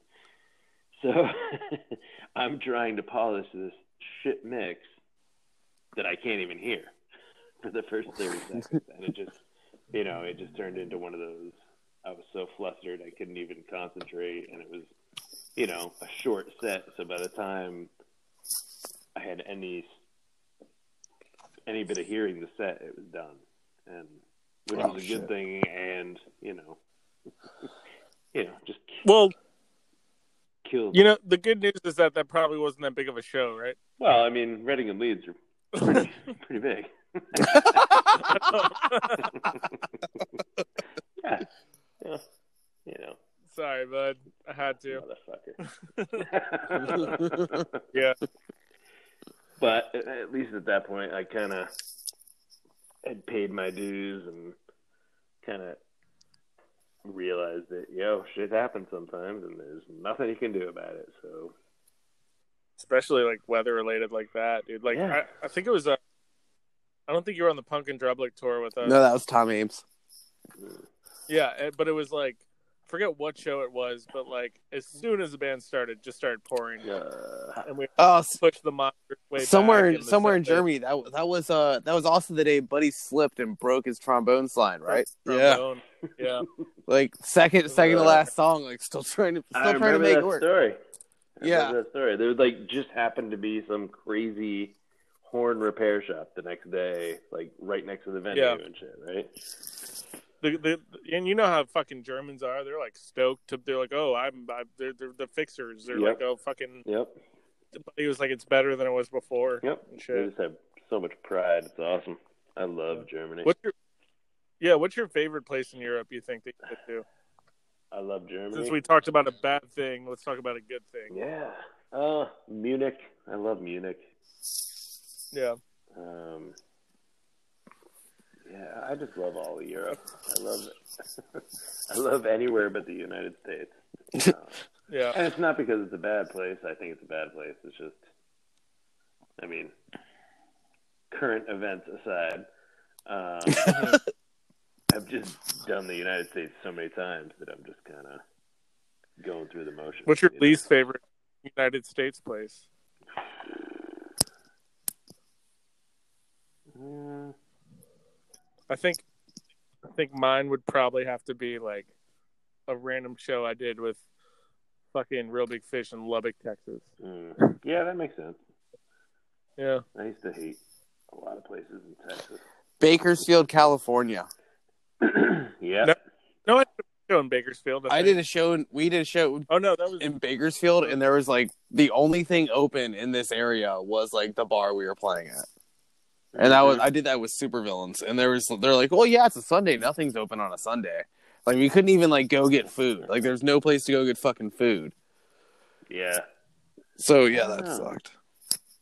D: so [LAUGHS] I'm trying to polish this shit mix that I can't even hear [LAUGHS] for the first 30 [LAUGHS] seconds, and it just, you know, it just turned into one of those. I was so flustered I couldn't even concentrate, and it was, you know, a short set. So by the time I had any any bit of hearing the set, it was done, and which
B: Oh,
D: was a
B: shit.
D: good thing. And you know, [LAUGHS] you know, just
C: Well,
D: killed.
C: you know, the good news is that that probably wasn't that big of a show, right?
D: well, I mean, Reading and Leeds are pretty [LAUGHS] [LAUGHS] pretty big. yeah. yeah, you know,
C: Sorry, bud. I had to.
D: motherfucker.
C: Yeah.
D: But at- at least at that point, I kind of had paid my dues and kind of realized that, yo, shit happens sometimes and there's nothing you can do about it. So,
C: especially like weather related like that, dude. Like
D: Yeah.
C: I, I think it was uh, I don't think you were on the Punk and Drublic tour with us.
B: No, that was Tom Ames.
C: Yeah, eh, but it was like I forget what show it was, but like as soon as the band started, just started pouring,
D: uh,
C: and we
B: Oh, s-
C: pushed the monster way
B: somewhere,
C: back the
B: somewhere in. Germany. That that was uh that was also the day Buddy slipped and broke his trombone slide, right? Yeah,
C: Trombone. yeah. [LAUGHS]
B: like second, second to
D: Uh,
B: last song, like still trying to
D: I
B: still trying to
D: remember
B: make
D: that
B: it work.
D: story. I
B: Yeah.
D: remember that story. There was like just happened to be some crazy horn repair shop the next day, like right next to the venue
C: Yeah.
D: and shit, right?
C: The, the and you know how fucking Germans are. They're like stoked to. They're like, oh, I'm. I'm they're, they're the fixers. They're
D: Yep.
C: like, oh, fucking.
D: Yep.
C: He was like, it's better than it was before.
D: Yep. They just have so much pride. It's awesome. I love Germany.
C: What's your? Yeah, what's your favorite place in Europe? You think that you could do? [SIGHS]
D: I love Germany.
C: Since we talked about a bad thing, let's talk about a good thing.
D: Yeah. Uh, Munich. I love Munich.
C: Yeah.
D: Um, yeah, I just love all of Europe. I love it. [LAUGHS] I love anywhere but the United States. [LAUGHS] Uh,
C: Yeah.
D: and it's not because it's a bad place. I think it's a bad place. It's just, I mean, current events aside, um, [LAUGHS] I've just done the United States so many times that I'm just kind of going through the motions.
C: What's your
D: you know?
C: least favorite United States place?
D: Mm,
C: I think I think mine would probably have to be like a random show I did with fucking Reel Big Fish in Lubbock, Texas.
D: mm. Yeah, that makes sense.
C: Yeah.
D: I used to hate a lot of places in Texas.
B: Bakersfield, California. [CLEARS THROAT]
D: yeah.
C: No. No, I did a show in Bakersfield.
B: I
C: think.
B: did a show. In, we did a show
C: Oh no, that was
B: in Bakersfield, and there was like the only thing open in this area was like the bar we were playing at. And that was I did that with supervillains, and there was they're like, well, yeah, it's a Sunday, nothing's open on a Sunday. Like we couldn't even like go get food. Like there's no place to go get fucking food.
D: Yeah.
B: So yeah, that
D: Oh.
B: sucked.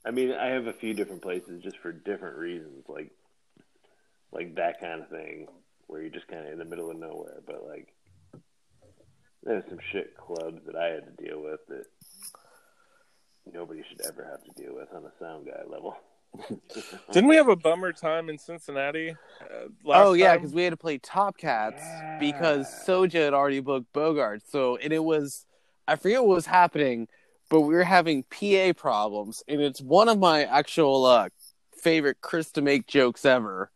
D: I mean, I have a few different places just for different reasons, like like that kind of thing, where you're just kind of in the middle of nowhere. But like, there's some shit clubs that I had to deal with that nobody should ever have to deal with on a sound guy level.
C: Didn't we have a bummer time in Cincinnati? Uh, last
B: oh yeah, because we had to play Top Cats
D: Yeah.
B: because Soja had already booked Bogart. So and it was I forget what was happening, but we were having PA problems, and it's one of my actual uh, favorite Chris DeMakes jokes ever.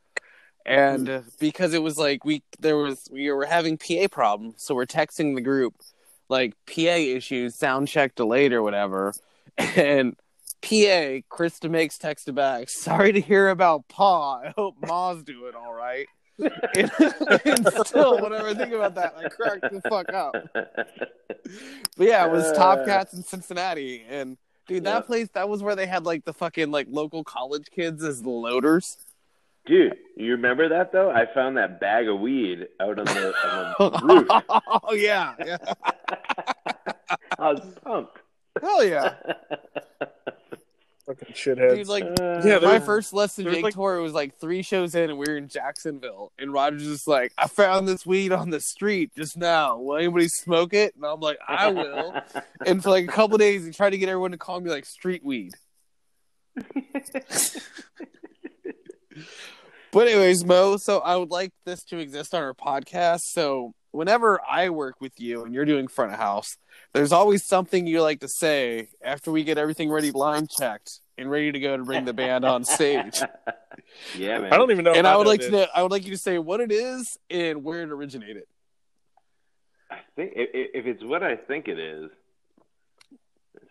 B: And uh, because it was like we there was we were having PA problems, so we're texting the group like PA issues, sound check delayed or whatever, [LAUGHS] and. PA, Chris DeMakes texted back. [LAUGHS] Sorry to hear about Pa. I hope Ma's doing all right. and, [LAUGHS] and still, whenever I think about that, I crack the fuck up. But yeah, it was Top
D: Uh.
B: Cats in Cincinnati, and dude, that
D: Yeah.
B: place that was where they had like the fucking like local college kids as the loaders.
D: Dude, you remember that though? I found that bag of weed out on the, on the roof. [LAUGHS]
B: oh yeah, yeah,
D: I was pumped.
B: hell yeah,
C: fucking shitheads.
B: dude. Like
D: Uh,
C: Yeah,
B: my
C: there's-
B: first lesson
C: there's,
B: Jake
C: like-
B: tour was like three shows in, and we were in Jacksonville, and Roger's just like, "I found this weed on the street just now. Will anybody smoke it?" And I'm like, "I will." [LAUGHS] and for like a couple days, he tried to get everyone to call me like street weed. [LAUGHS] But anyways, Mo, so I would like this to exist on our podcast. So whenever I work with you and you're doing front of house, there's always something you like to say after we get everything ready, line checked, and ready to go to bring the band on stage. [LAUGHS]
D: yeah, man.
C: I don't even know.
B: and I would like
C: this.
B: to know, I would like you to say what it is and where it originated.
D: I think if, if it's what I think it is,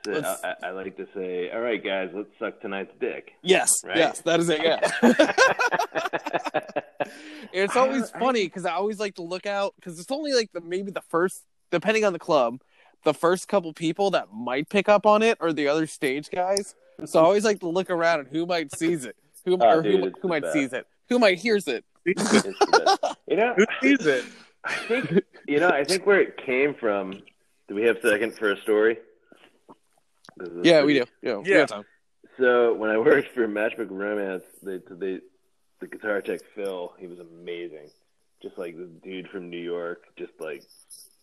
D: it's I, I like to say, "All right, guys, let's suck tonight's dick."
B: Yes,
D: Right.
B: yes, that is it. Yeah. [LAUGHS] [LAUGHS] It's always funny because I always like to look out because it's only like the maybe the first, depending on the club, the first couple people that might pick up on it are the other stage guys. So I always like to look around and who might sees it, who
D: Oh,
B: or
D: dude,
B: who, who might
D: best.
B: sees it, who might hears it. [LAUGHS]
D: It's the best. you know,
C: Who sees it? [LAUGHS]
D: I think you know. I think where it came from. Do we have a second for a story? This is
B: Yeah, we do.
D: pretty-
B: Yeah, we
C: Yeah.
D: So when I worked for Matchbook Romance, they, they the guitar tech Phil, he was amazing. Just like this dude from New York, just like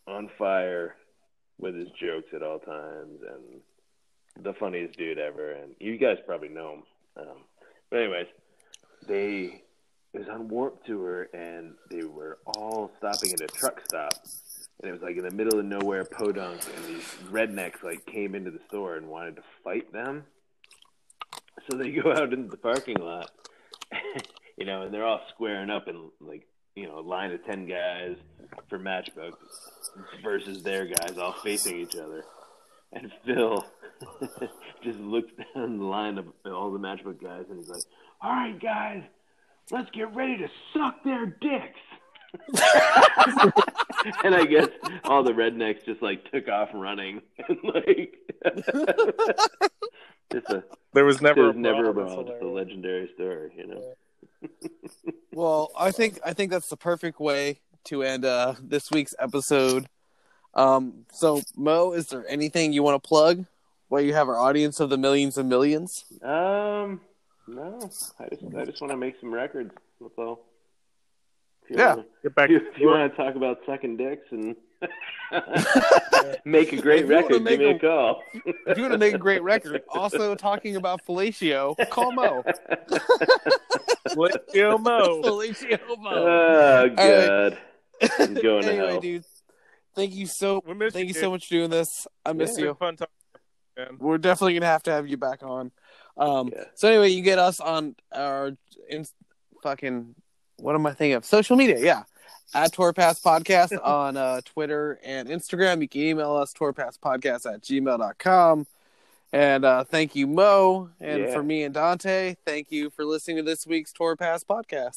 D: on fire with his jokes at all times, and the funniest dude ever. And you guys probably know him. Um, but anyways, they it was on Warped Tour, and they were all stopping at a truck stop. And it was like in the middle of nowhere, podunk, and these rednecks like came into the store and wanted to fight them. So they go out into the parking lot, [LAUGHS] you know, and they're all squaring up in like you know a line of ten guys for matchbook versus their guys, all facing each other. And Phil [LAUGHS] just looks down the line of all the matchbook guys, and he's like, "All right, guys, let's get ready to suck their dicks." [LAUGHS] and I guess all the rednecks just like took off running [LAUGHS] and like just a
C: There was never
D: never
C: a
D: never a
C: brawl. That's
D: just a legendary story, you know.
B: Well, I think I think that's the perfect way to end uh, this week's episode. Um, so Mo, is there anything you want to plug? While you have our audience of the millions and millions.
D: Um, no, I just I just want to make some records. That's all. If
B: Yeah.
D: wanna-
C: Get back
D: if
C: to
D: you, want to talk about sucking dicks and [LAUGHS] make a great
B: If
D: record,
B: make
D: give me
B: a-
D: a call.
B: If you want to make a great record, also talking about fellatio, call Mo. [LAUGHS]
C: Fellatio Mo.
B: fellatio Mo.
D: oh god, I'm going to [LAUGHS] hell.
B: dude, thank you so thank you
C: you,
B: so much for doing this. I miss
C: It's
B: you.
C: fun talking, man.
B: We're definitely gonna have to have you back on. Um,
D: Yeah.
B: So anyway, you get us on our in, fucking what am I thinking of? Social media, yeah. At Tourpass Podcast [LAUGHS] on uh, Twitter and Instagram. You can email us tourpasspodcast at gmail.com. And uh, thank you, Mo. And
D: Yeah.
B: for me and Dante, thank you for listening to this week's Tour Pass Podcast.